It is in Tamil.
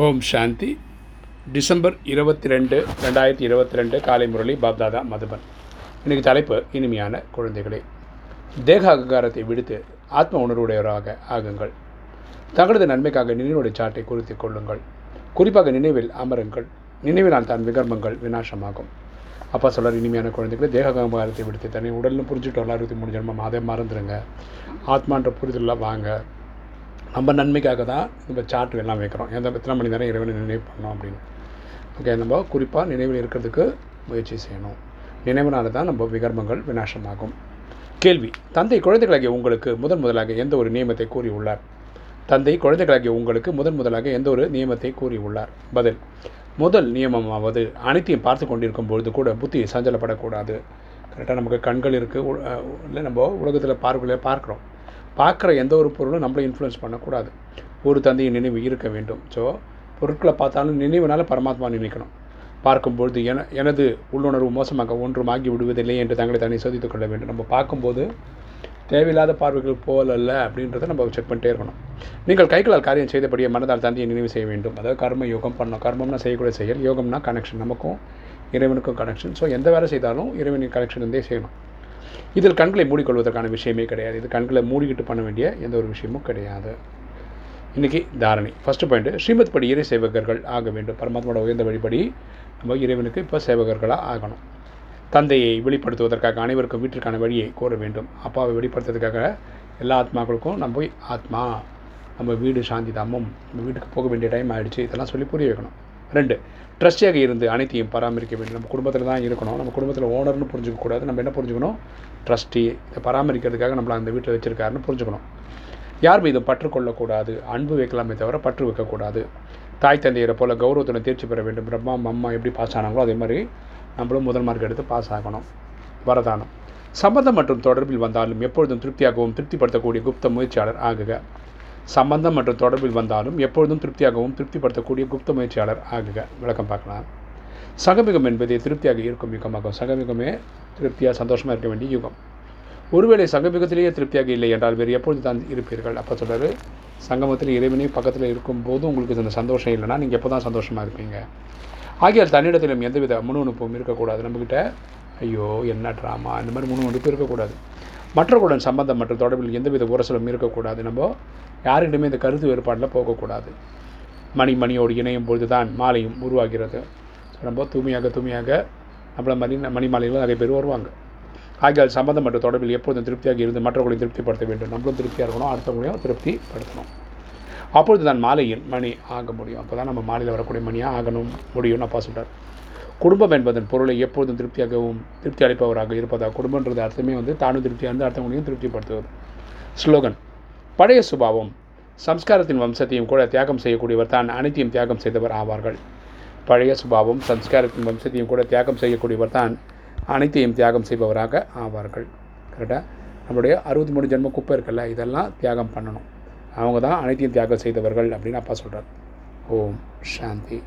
ஓம் சாந்தி. டிசம்பர் இருபத்தி ரெண்டு ரெண்டாயிரத்தி இருபத்தி ரெண்டு காலை முரளி பாப்தாதா மதுபன். இன்றைக்கு தலைப்பு இனிமையான குழந்தைகளே. தேக அகங்காரத்தை விடுத்து ஆத்ம உணர்வுடையவராக ஆகுங்கள். தங்களது நன்மைக்காக நினைவுடைய சாட்டை குறித்து கொள்ளுங்கள். குறிப்பாக நினைவில் அமருங்கள். நினைவினால் தான் விகர்மங்கள் விநாசமாகும். அப்பா சொல்கிறார் இனிமையான குழந்தைகளை தேக அகங்காரத்தை விடுத்து தன்னை உடலும் புரிஞ்சுட்டு அறுபத்தி மூணு ஜென்மம் அதை மறந்துடுங்க ஆத்மான்ற புரிதலாம் வாங்க. நம்ம நன்மைக்காக தான் இந்த சார்ட் எல்லாம் வைக்கிறோம். எந்த எத்தனை மணி நேரம் இறைவனை நினைவு பண்ணோம் அப்படின்னு. ஓகே நம்ம குறிப்பாக நினைவில் இருக்கிறதுக்கு முயற்சி செய்யணும். நினைவுனால தான் நம்ம விகர்மங்கள் விநாசமாகும். கேள்வி தந்தை குழந்தைகளாகிய உங்களுக்கு முதன் முதலாக எந்த ஒரு நியமத்தை கூறியுள்ளார்? தந்தை குழந்தைகளாகிய உங்களுக்கு முதன் முதலாக எந்த ஒரு நியமத்தை கூறியுள்ளார்? பதில் முதல் நியமமாவது அனைத்தையும் பார்த்து கொண்டிருக்கும் பொழுது கூட புத்தி சஞ்சலப்படக்கூடாது. கரெக்டாக நமக்கு கண்கள் இருக்குது இல்லை நம்ம உலகத்தில் பார்வையில் பார்க்குறோம். பார்க்குற எந்த ஒரு பொருளும் நம்மளை இன்ஃப்ளூயன்ஸ் பண்ணக்கூடாது. ஒரு தந்தையின் நினைவு இருக்க வேண்டும். ஸோ பொருட்களை பார்த்தாலும் நினைவுனால பரமாத்மா நினைக்கணும். பார்க்கும்பொழுது என எனது உள்ளுணர்வு மோசமாக ஒன்றுமாகி விடுவதில்லை என்று தங்களை தன்னை சோதித்துக் கொள்ள வேண்டும். நம்ம பார்க்கும்போது தேவையில்லாத பார்வைகள் போகலல்ல அப்படின்றத நம்ம செக் பண்ணிட்டே இருக்கணும். நீங்கள் கைகளால் காரியம் செய்தபடியே மனதால் தந்தையை நினைவு செய்ய வேண்டும். அதாவது கர்ம யோகம் பண்ணணும். கர்மம்னா செய்யக்கூடிய செயல் யோகம்னா கனெக்ஷன் நமக்கும் இறைவனுக்கும் கனெக்ஷன் ஸோ எந்த வேலை செய்தாலும் இறைவனின் கனெக்ஷன் இருந்தே செய்யணும். இதில் கண்களை மூடிக்கொள்வதற்கான விஷயமே கிடையாது. இது கண்களை மூடிக்கிட்டு பண்ண வேண்டிய எந்த ஒரு விஷயமும் கிடையாது. இன்றைக்கி தாரணை. ஃபஸ்ட்டு பாயிண்ட்டு ஸ்ரீமத் படி இறை சேவகர்கள் ஆக வேண்டும். பரமாத்மாவோட உயர்ந்த வழிபடி நம்ம இறைவனுக்கு இப்போ சேவகர்களாக ஆகணும். தந்தையை வெளிப்படுத்துவதற்காக அனைவருக்கும் வீட்டிற்கான வழியை கோர வேண்டும். அப்பாவை வெளிப்படுத்துறதுக்காக எல்லா ஆத்மாக்களுக்கும் நம்ம போய் ஆத்மா நம்ம வீடு சாந்தி தாமம் நம்ம வீட்டுக்கு போக வேண்டிய டைம் ஆகிடுச்சு இதெல்லாம் சொல்லி புரிய வைக்கணும். ரெண்டு ட்ரஸ்டியாக இருந்து அனைத்தையும் பராமரிக்க வேண்டும். நம்ம குடும்பத்தில் தான் இருக்கணும். நம்ம குடும்பத்தில் ஓனர்னு புரிஞ்சுக்கக்கூடாது நம்ம என்ன புரிஞ்சுக்கணும்? ட்ரஸ்டி இதை பராமரிக்கிறதுக்காக நம்மளை அந்த வீட்டில் வச்சுருக்காருன்னு புரிஞ்சுக்கணும். யார் மீதும் பற்று கொள்ளக்கூடாது. அன்பு வைக்கலாமே தவிர பற்று வைக்கக்கூடாது. தாய் தந்தையரை போல் கௌரவத்துடன் தேர்ச்சி பெற வேண்டும். பிரம்மா அம்மா எப்படி பாஸ் ஆனாங்களோ அதே மாதிரி நம்மளும் முதல் மார்க் எடுத்து பாஸ் ஆகணும். வரதானம். சம்பந்தம் மற்றும் தொடர்பில் வந்தாலும் எப்பொழுதும் திருப்தியாகவும் திருப்திப்படுத்தக்கூடிய குப்த முயற்சியாளர் ஆகுக. சம்பந்தம் மற்றும் தொடர்பில் வந்தாலும் எப்பொழுதும் திருப்தியாகவும் திருப்திப்படுத்தக்கூடிய குப்த முயற்சியாளர் ஆகுக. விளக்கம் பார்க்கலாம். சகமிகம் என்பதே திருப்தியாக இருக்கும் யுகமாகும். சகமிகமே திருப்தியாக சந்தோஷமாக இருக்க வேண்டிய யுகம். ஒருவேளை சங்கமிகத்திலேயே திருப்தியாக இல்லை என்றால் வேறு எப்பொழுது தான் இருப்பீர்கள்? அப்போ சொல்கிறாரு சங்கமத்தில் இறைவனே பக்கத்தில் இருக்கும்போது உங்களுக்கு இந்த சந்தோஷம் இல்லைன்னா நீங்கள் எப்போ தான் சந்தோஷமாக இருப்பீங்க? ஆகியால் தன்னிடத்திலும் எந்தவித முணுமுணுப்பும் இருக்கக்கூடாது. நம்மக்கிட்ட ஐயோ என்ன ட்ராமா இந்த மாதிரி முணுமுணுப்பு இருக்கக்கூடாது. மற்றவர்களுடன் சம்பந்தம் மற்றும் தொடர்பில் எந்தவித உரசலும் இருக்கக்கூடாது. நம்ம யாருக்கிட்டுமே இந்த கருத்து வேறுபாட்டில் போகக்கூடாது. மணி மணியோடு இணையும் பொழுது தான் மாலையும் உருவாகிறது. ரொம்ப தூய்மையாக தூய்மையாக நம்மள மணி மணி மாலையில் நிறைய பேர் வருவாங்க. ஆகியால் சம்பந்தம் மற்றும் தொடர்பில் எப்பொழுதும் திருப்தியாக இருந்து மற்றவர்களையும் திருப்திப்படுத்த வேண்டும். நம்மளும் திருப்தியாக இருக்கணும் அடுத்தவங்களையும் திருப்திப்படுத்தணும். அப்பொழுது தான் மாலையில் மணி ஆக முடியும். அப்போ தான் நம்ம மாலையில் வரக்கூடிய மணியாக ஆகணும் முடியும்னு அப்பா சொல்கிறார் குடும்பம் என்பதன் பொருளை எப்பொழுதும் திருப்தியாகவும் திருப்தி அளிப்பவராக இருப்பதாக குடும்பன்றது அர்த்தமே வந்து தானும் திருப்தியாக இருந்து அடுத்தவங்களையும் திருப்திப்படுத்துவது. ஸ்லோகன் பழைய சுபாவம் சம்ஸ்காரத்தின் வம்சத்தையும் கூட தியாகம் செய்யக்கூடியவர் தான் அனைத்தையும் தியாகம் செய்தவர் ஆவார்கள். பழைய சுபாவம் சம்ஸ்காரத்தின் வம்சத்தையும் கூட தியாகம் செய்யக்கூடியவர் தான் அனைத்தையும் தியாகம் செய்பவராக ஆவார்கள். கரெக்டாக நம்மளுடைய அறுபத்தி மூணு ஜென்ம குப்பை இருக்குல்ல இதெல்லாம் தியாகம் பண்ணணும். அவங்க தான் அனைத்தையும் தியாகம் செய்தவர்கள் அப்படின்னு அப்பா சொல்கிறார் ஓம் சாந்தி.